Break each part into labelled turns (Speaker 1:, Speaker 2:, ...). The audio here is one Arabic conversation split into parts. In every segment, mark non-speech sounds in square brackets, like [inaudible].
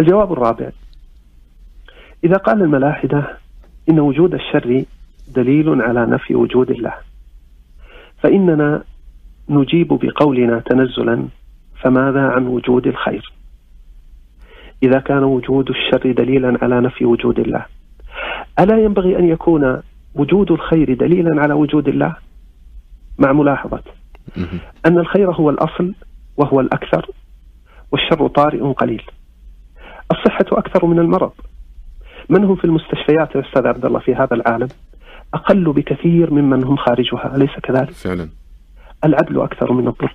Speaker 1: الجواب الرابع. إذا قال الملاحدة إن وجود الشر دليل على نفي وجود الله فإننا نجيب بقولنا تنزلا فماذا عن وجود الخير؟ إذا كان وجود الشر دليلا على نفي وجود الله ألا ينبغي أن يكون وجود الخير دليلا على وجود الله؟ مع ملاحظة أن الخير هو الأصل وهو الأكثر والشر طارئ قليل. الصحة أكثر من المرض. من هم في المستشفيات يا أستاذ عبد الله في هذا العالم؟ أقل بكثير ممن هم خارجها أليس كذلك؟
Speaker 2: فعلا.
Speaker 1: العدل أكثر من الظلم.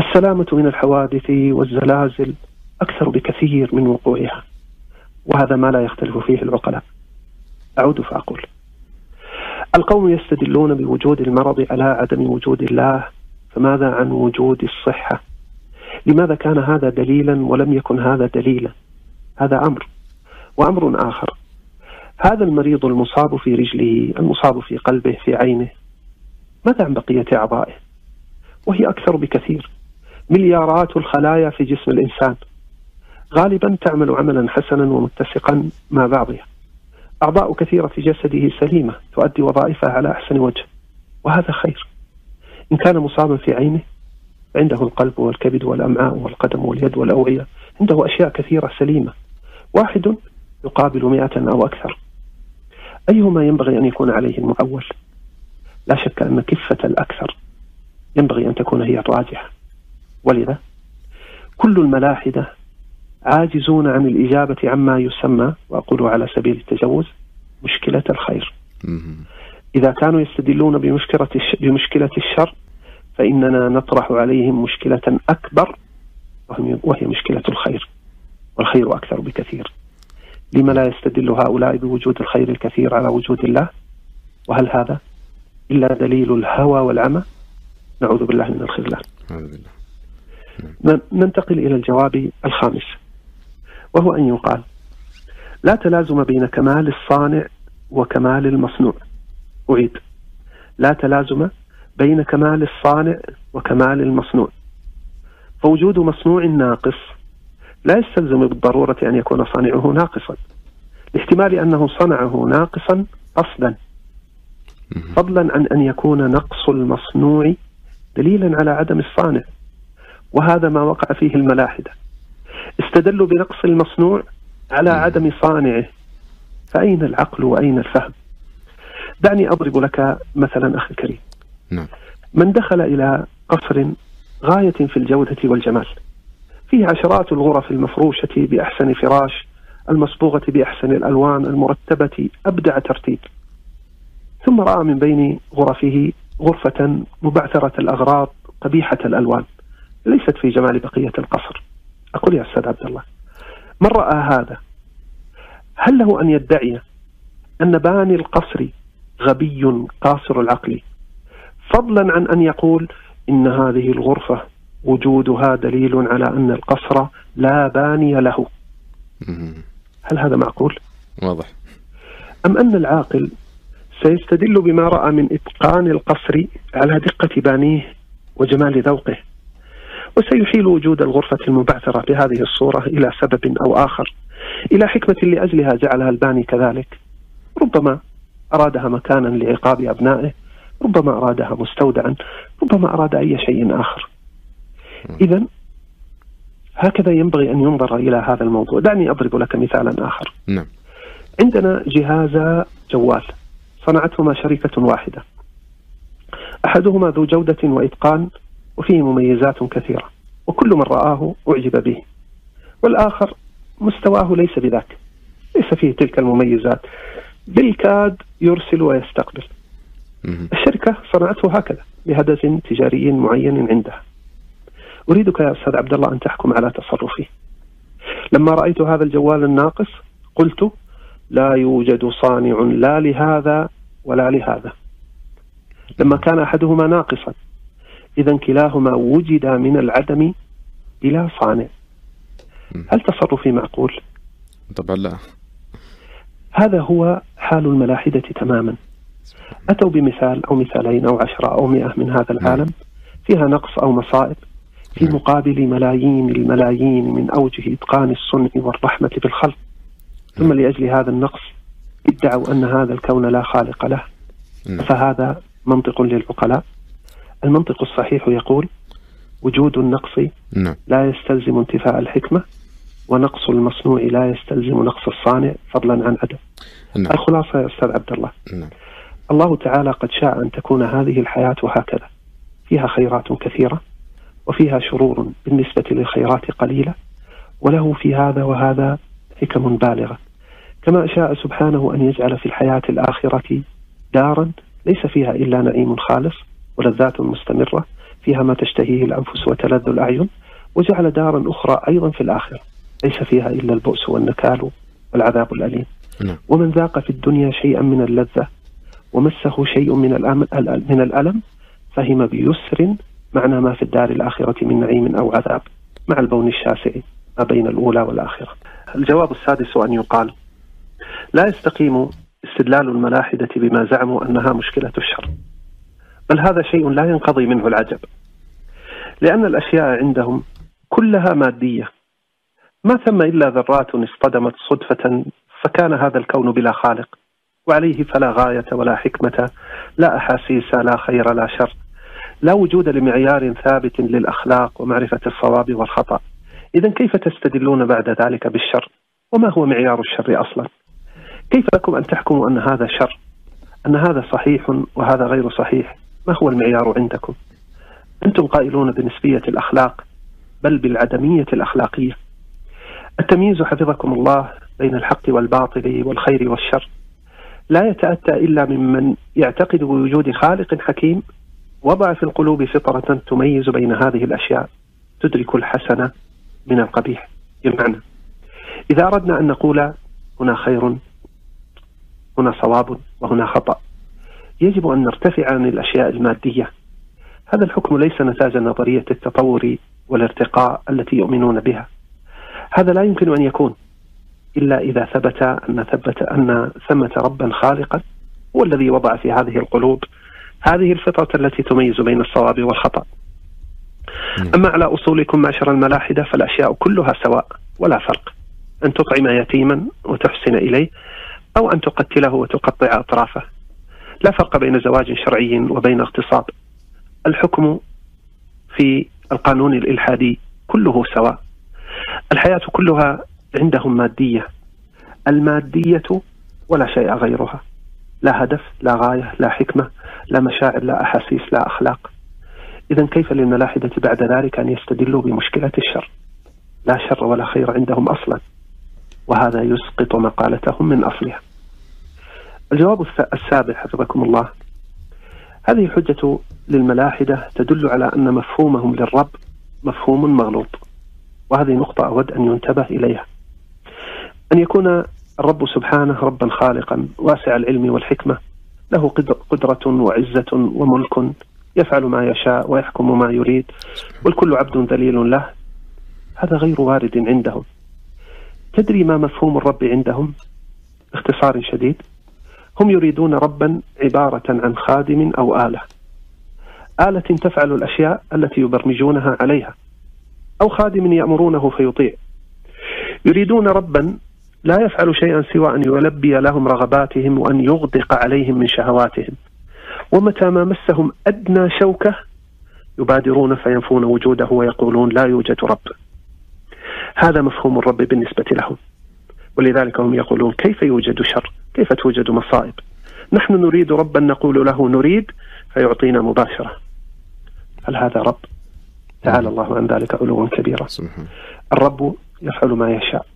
Speaker 1: السلامة من الحوادث والزلازل أكثر بكثير من وقوعها. وهذا ما لا يختلف فيه العقلاء. أعود فأقول. القوم يستدلون بوجود المرض على عدم وجود الله. فماذا عن وجود الصحة؟ لماذا كان هذا دليلا ولم يكن هذا دليلا؟ هذا أمر وأمر آخر. هذا المريض المصاب في رجله المصاب في قلبه في عينه ماذا عن بقية أعضائه؟ وهي أكثر بكثير. مليارات الخلايا في جسم الإنسان. غالبا تعمل عملا حسنا ومتسقا مع بعضها. أعضاء كثيرة في جسده سليمة تؤدي وظائفها على أحسن وجه. وهذا خير. إن كان مصابا في عينه عنده القلب والكبد والأمعاء والقدم واليد والأوعية عنده أشياء كثيرة سليمة. واحد يقابل مئة أو أكثر. أيهما ينبغي أن يكون عليه المعول لا شك أن كفة الأكثر ينبغي أن تكون هي الراجحة ولذا كل الملاحدة عاجزون عن الإجابة عما يسمى وأقول على سبيل التجوز مشكلة الخير. إذا كانوا يستدلون بمشكلة بمشكلة الشر فإننا نطرح عليهم مشكلة أكبر وهي مشكلة الخير. والخير أكثر بكثير. لما لا يستدل هؤلاء بوجود الخير الكثير على وجود الله؟ وهل هذا إلا دليل الهوى والعمى؟ نعوذ بالله من الخذلان ننتقل إلى الجواب الخامس وهو أن يقال لا تلازم بين كمال الصانع وكمال المصنوع. أعيد لا تلازم بين كمال الصانع وكمال المصنوع. فوجود مصنوع ناقص لا يستلزم بالضرورة أن يكون صانعه ناقصا. لاحتمال أنه صنعه ناقصا قصدا فضلا عن أن يكون نقص المصنوع دليلا على عدم الصانع. وهذا ما وقع فيه الملاحدة. استدلوا بنقص المصنوع على عدم صانعه. فأين العقل وأين الفهم؟ دعني أضرب لك مثلا أخي الكريم.
Speaker 2: نعم.
Speaker 1: من دخل إلى قصر غاية في الجودة والجمال. فيه عشرات الغرف المفروشة بأحسن فراش المصبوغة بأحسن الألوان المرتبة أبدع ترتيب. ثم رأى من بين غرفه غرفة مبعثرة الأغراض قبيحة الألوان ليست في جمال بقية القصر. أقول يا أستاذ عبد الله من رأى هذا؟ هل له أن يدعي أن باني القصر غبي قاصر العقل؟ فضلا عن أن يقول إن هذه الغرفة وجودها دليل على أن القصر لا باني له. هل هذا معقول؟
Speaker 2: واضح.
Speaker 1: أم أن العاقل سيستدل بما رأى من إتقان القصر على دقة بانيه وجمال ذوقه وسيحيل وجود الغرفة المبعثرة بهذه الصورة إلى سبب أو آخر إلى حكمة لأجلها جعلها الباني كذلك. ربما أرادها مكانا لعقاب أبنائه ربما أرادها مستودعا ربما أراد أي شيء آخر. إذا هكذا ينبغي أن ينظر إلى هذا الموضوع. دعني أضرب لك مثالا آخر.
Speaker 2: نعم.
Speaker 1: عندنا جهاز جوال صنعتهما شركة واحدة. أحدهما ذو جودة وإتقان وفيه مميزات كثيرة وكل من رآه أعجب به. والآخر مستواه ليس بذاك ليس فيه تلك المميزات. بالكاد يرسل ويستقبل. الشركة صنعته هكذا بهدف تجاري معين عندها. أريدك يا أستاذ عبد الله أن تحكم على تصرفي. لما رأيت هذا الجوال الناقص قلت لا يوجد صانع لا لهذا ولا لهذا. لما كان أحدهما ناقصا إذا كلاهما وجد من العدم بلا صانع. هل تصرفي معقول؟
Speaker 2: طبعا لا.
Speaker 1: هذا هو حال الملاحدة تماما. أتوا بمثال أو مثالين أو عشرة أو مئة من هذا العالم فيها نقص أو مصائب. في مقابل ملايين الملايين من أوجه إتقان الصنع والرحمة بالخلق ثم لأجل هذا النقص ادعوا أن هذا الكون لا خالق له. فهذا منطق للعقلاء. المنطق الصحيح يقول وجود النقص
Speaker 2: نعم.
Speaker 1: لا يستلزم انتفاء الحكمة ونقص المصنوع لا يستلزم نقص الصانع فضلا عن عدم.
Speaker 2: نعم.
Speaker 1: الخلاصة يا أستاذ عبد الله.
Speaker 2: نعم.
Speaker 1: الله تعالى قد شاء أن تكون هذه الحياة هكذا. فيها خيرات كثيرة. وفيها شرور بالنسبة للخيرات قليلة وله في هذا وهذا حكم بالغة. كما شاء سبحانه أن يجعل في الحياة الآخرة دارا ليس فيها إلا نعيم خالص ولذات مستمرة فيها ما تشتهيه الأنفس وتلذ الأعين وجعل دارا أخرى أيضا في الآخرة. ليس فيها إلا البؤس والنكال والعذاب الأليم.
Speaker 2: نعم.
Speaker 1: ومن ذاق في الدنيا شيئا من اللذة ومسه شيء من من الألم فهم بيسر معنى ما في الدار الآخرة من نعيم أو عذاب مع البون الشاسع ما بين الأولى والآخرة. الجواب السادس أن يقال لا يستقيم استدلال الملاحدة بما زعموا أنها مشكلة الشر بل هذا شيء لا ينقضي منه العجب لأن الأشياء عندهم كلها مادية. ما ثم إلا ذرات اصطدمت صدفة فكان هذا الكون بلا خالق وعليه فلا غاية ولا حكمة لا أحاسيس لا خير لا شر. لا وجود لمعيار ثابت للأخلاق ومعرفة الصواب والخطأ. إذا كيف تستدلون بعد ذلك بالشر؟ وما هو معيار الشر أصلا؟ كيف لكم أن تحكموا أن هذا شر؟ أن هذا صحيح وهذا غير صحيح؟ ما هو المعيار عندكم؟ أنتم قائلون بنسبية الأخلاق بل بالعدمية الأخلاقية. التمييز حفظكم الله بين الحق والباطل والخير والشر. لا يتأتى إلا ممن يعتقد بوجود خالق حكيم وضع في القلوب فطرة تميز بين هذه الأشياء تدرك الحسن من القبيح. بمعنى إذا أردنا أن نقول هنا خير هنا صواب وهنا خطأ يجب أن نرتفع عن الأشياء المادية. هذا الحكم ليس نتاج نظرية التطور والارتقاء التي يؤمنون بها. هذا لا يمكن أن يكون إلا إذا ثبت أن ثبت أن ثمة ربا خالقا هو الذي وضع في هذه القلوب هذه الفطرة التي تميز بين الصواب والخطأ. أما على أصولكم معشر الملاحدة فالأشياء كلها سواء ولا فرق. أن تطعم يتيما وتحسن إليه أو أن تقتله وتقطع أطرافه. لا فرق بين زواج شرعي وبين اغتصاب. الحكم في القانون الإلحادي كله سواء. الحياة كلها عندهم مادية. المادية ولا شيء غيرها. لا هدف لا غاية لا حكمة لا مشاعر لا أحاسيس لا أخلاق. إذا كيف للملاحدة بعد ذلك أن يستدلوا بمشكلة الشر؟ لا شر ولا خير عندهم أصلا وهذا يسقط مقالتهم من أصلها. الجواب السابع حفظكم الله. هذه الحجة للملاحدة تدل على أن مفهومهم للرب مفهوم مغلوط وهذه نقطة أود أن ينتبه إليها. أن يكون الرب سبحانه ربا خالقا واسع العلم والحكمة له قدرة وعزة وملك يفعل ما يشاء ويحكم ما يريد والكل عبد ذليل له. هذا غير وارد عندهم تدري ما مفهوم الرب عندهم؟ باختصار شديد. هم يريدون ربا عبارة عن خادم أو آلة. آلة تفعل الأشياء التي يبرمجونها عليها. أو خادم يأمرونه فيطيع. يريدون ربا لا يفعل شيئا سوى أن يلبي لهم رغباتهم وأن يغدق عليهم من شهواتهم. ومتى ما مسهم أدنى شوكة يبادرون فينفون وجوده ويقولون لا يوجد رب. هذا مفهوم الرب بالنسبة لهم. ولذلك هم يقولون كيف يوجد شر؟ كيف توجد مصائب؟ نحن نريد ربا نقول له نريد فيعطينا مباشرة. هل هذا رب؟ تعالى الله عن ذلك علوا كبيرا. الرب يفعل ما يشاء.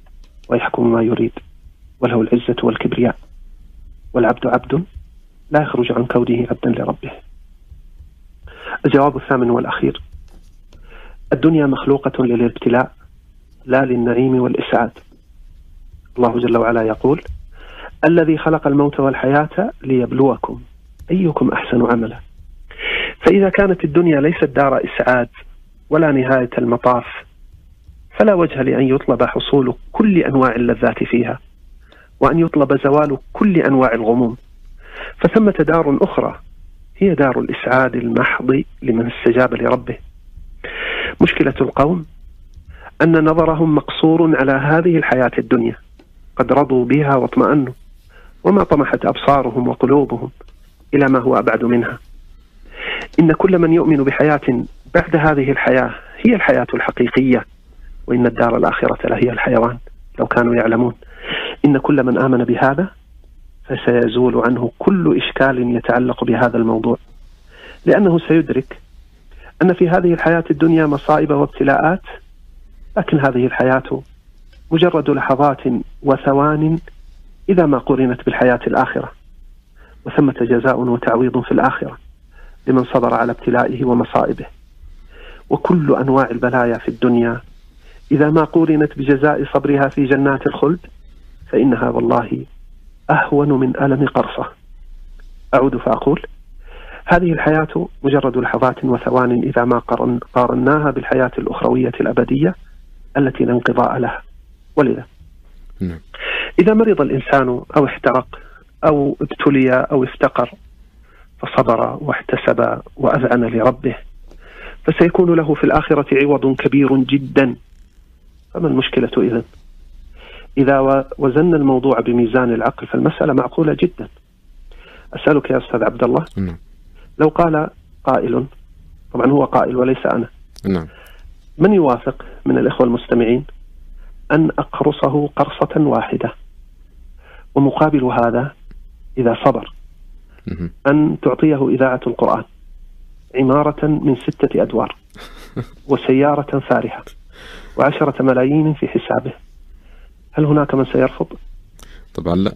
Speaker 1: ويحكم ما يريد. وله العزة والكبرياء. والعبد عبد لا يخرج عن كونه عبدا لربه. الجواب الثامن والأخير. الدنيا مخلوقة للابتلاء لا للنعيم والإسعاد. الله جل وعلا يقول الذي خلق الموت والحياة ليبلوكم أيكم أحسن عملا. فإذا كانت الدنيا ليست دار إسعاد ولا نهاية المطاف فلا وجه لأن يطلب حصول كل أنواع اللذات فيها وأن يطلب زوال كل أنواع الغموم. فثمة دار أخرى هي دار الإسعاد المحض لمن استجاب لربه. مشكلة القوم أن نظرهم مقصور على هذه الحياة الدنيا قد رضوا بها واطمأنوا وما طمحت أبصارهم وقلوبهم إلى ما هو أبعد منها. إن كل من يؤمن بحياة بعد هذه الحياة هي الحياة الحقيقية. وإن الدار الآخرة لهي الحيوان لو كانوا يعلمون. إن كل من آمن بهذا فسيزول عنه كل إشكال يتعلق بهذا الموضوع. لأنه سيدرك أن في هذه الحياة الدنيا مصائب وابتلاءات لكن هذه الحياة مجرد لحظات وثوان إذا ما قرنت بالحياة الآخرة. وثمة جزاء وتعويض في الآخرة لمن صبر على ابتلائه ومصائبه. وكل أنواع البلايا في الدنيا إذا ما قورنت بجزاء صبرها في جنات الخلد فإنها والله أهون من ألم قرصة. أعود فأقول هذه الحياة مجرد لحظات وثوان إذا ما قارناها بالحياة الأخروية الأبدية التي لا انقضاء لها. ولذا نعم. إذا مرض الإنسان أو احترق أو ابتلي أو افتقر فصبر واحتسب وأذعن لربه فسيكون له في الآخرة عوض كبير جدا. فما المشكلة إذن؟ إذا وزنا الموضوع بميزان العقل فالمسألة معقولة جدا. أسألك يا أستاذ عبد الله. نعم. لو قال قائل طبعا هو قائل وليس أنا. نعم. من يوافق من الإخوة المستمعين أن أقرصه قرصة واحدة؟ ومقابل هذا إذا صبر أن تعطيه إذاعة القرآن عمارة من ستة أدوار [laughs] وسيارة فارهة. وعشرة ملايين في حسابه. هل هناك من سيرفض؟
Speaker 2: طبعا لا.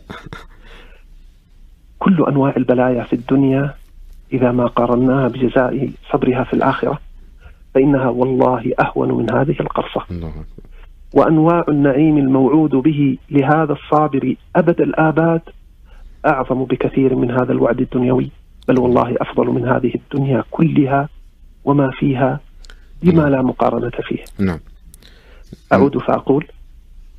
Speaker 1: كل أنواع البلايا في الدنيا إذا ما قارناها بجزاء صبرها في الآخرة فإنها والله أهون من هذه القرصة. وأنواع النعيم الموعود به لهذا الصابر أبد الآباد أعظم بكثير من هذا الوعد الدنيوي بل والله أفضل من هذه الدنيا كلها وما فيها بما لا مقارنة فيه. نعم. أعود فأقول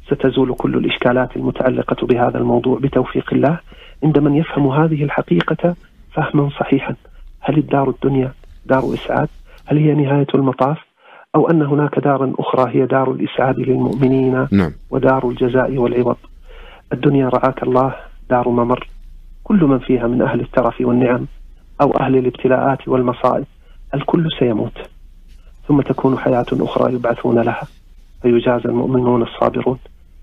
Speaker 1: ستزول كل الإشكالات المتعلقة بهذا الموضوع بتوفيق الله. عند من يفهم هذه الحقيقة فهما صحيحا. هل الدار الدنيا دار إسعاد؟ هل هي نهاية المطاف؟ أو أن هناك دارا أخرى هي دار الإسعاد للمؤمنين نعم. ودار الجزاء والعوض. الدنيا رعاك الله دار ممر. كل من فيها من أهل الترف والنعم أو أهل الابتلاءات والمصائب. الكل سيموت. ثم تكون حياة أخرى يبعثون لها. فيجازى المؤمنون الصابرون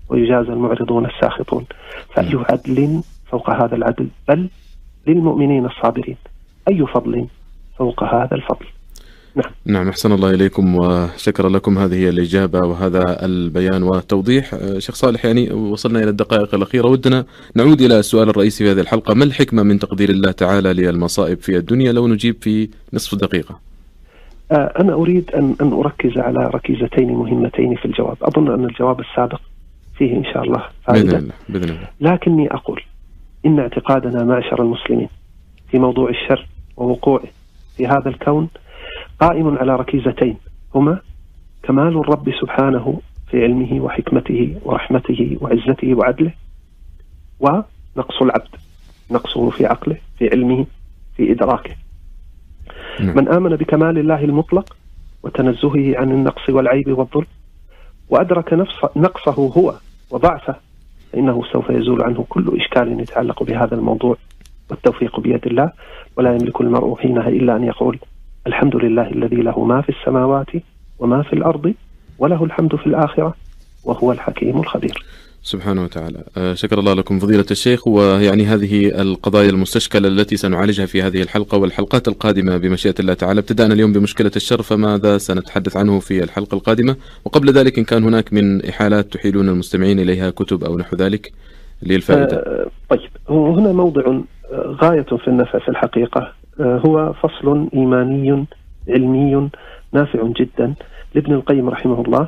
Speaker 1: ويجازى المعرضون الساخطون. فأي. عدل فوق هذا العدل بل للمؤمنين الصابرين. أي فضل فوق هذا الفضل؟
Speaker 2: نعم. نعم أحسن الله إليكم وشكرا لكم. هذه الإجابة وهذا البيان والتوضيح شيخ صالح يعني وصلنا إلى الدقائق الأخيرة. ودنا نعود إلى السؤال الرئيسي في هذه الحلقة. ما الحكمة من تقدير الله تعالى للمصائب في الدنيا؟ لو نجيب في نصف دقيقة.
Speaker 1: آه، أنا أريد أن أن أركز على ركيزتين مهمتين في الجواب. أظن أن الجواب السابق فيه إن شاء الله
Speaker 2: فائدة. بإذن الله بإذن الله.
Speaker 1: لكني أقول إن اعتقادنا معشر المسلمين في موضوع الشر ووقوعه في هذا الكون قائم على ركيزتين هما كمال الرب سبحانه في علمه وحكمته ورحمته وعزته وعدله ونقص العبد نقصه في عقله في علمه في إدراكه. من آمن بكمال الله المطلق وتنزهه عن النقص والعيب والظلم وأدرك نفس نقصه هو وضعفه فإنه سوف يزول عنه كل إشكال يتعلق بهذا الموضوع. والتوفيق بيد الله ولا يملك المرء حينها إلا أن يقول الحمد لله الذي له ما في السماوات وما في الأرض وله الحمد في الآخرة وهو الحكيم الخبير.
Speaker 2: سبحانه وتعالى. آه، شكر الله لكم فضيلة الشيخ. ويعني هذه القضايا المستشكلة التي سنعالجها في هذه الحلقة والحلقات القادمة بمشيئة الله تعالى. ابتدأنا اليوم بمشكلة الشر فماذا سنتحدث عنه في الحلقة القادمة؟ وقبل ذلك إن كان هناك من إحالات تحيلون المستمعين إليها كتب أو نحو ذلك للفائدة.
Speaker 1: آه طيب. هنا موضع آه، غاية في النفع في الحقيقة. هو فصل إيماني علمي نافع جدا. لابن القيم رحمه الله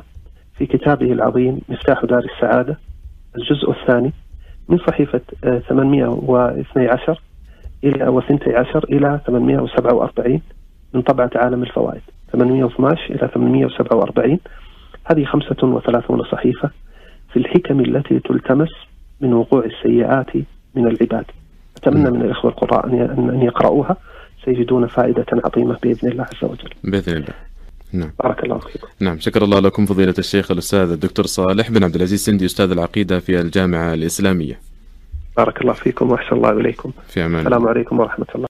Speaker 1: في كتابه العظيم مفتاح دار السعادة. الجزء الثاني من صحيفة 812 إلى و 12 إلى 847 من طبعة عالم الفوائد. 812 إلى 847 هذه 35 صحيفة في الحكم التي تلتمس من وقوع السيئات من العباد. أتمنى من الإخوة القراء أن يقرأوها سيجدون فائدة عظيمة بإذن الله عز وجل.
Speaker 2: بإذن الله. نعم.
Speaker 1: بارك الله فيكم
Speaker 2: نعم شكر الله لكم فضيلة الشيخ الأستاذ الدكتور صالح بن عبد العزيز سندي أستاذ العقيدة في الجامعة الإسلامية.
Speaker 1: بارك الله فيكم وأحسن الله إليكم.
Speaker 2: في أمان
Speaker 1: السلام عليكم ورحمة الله.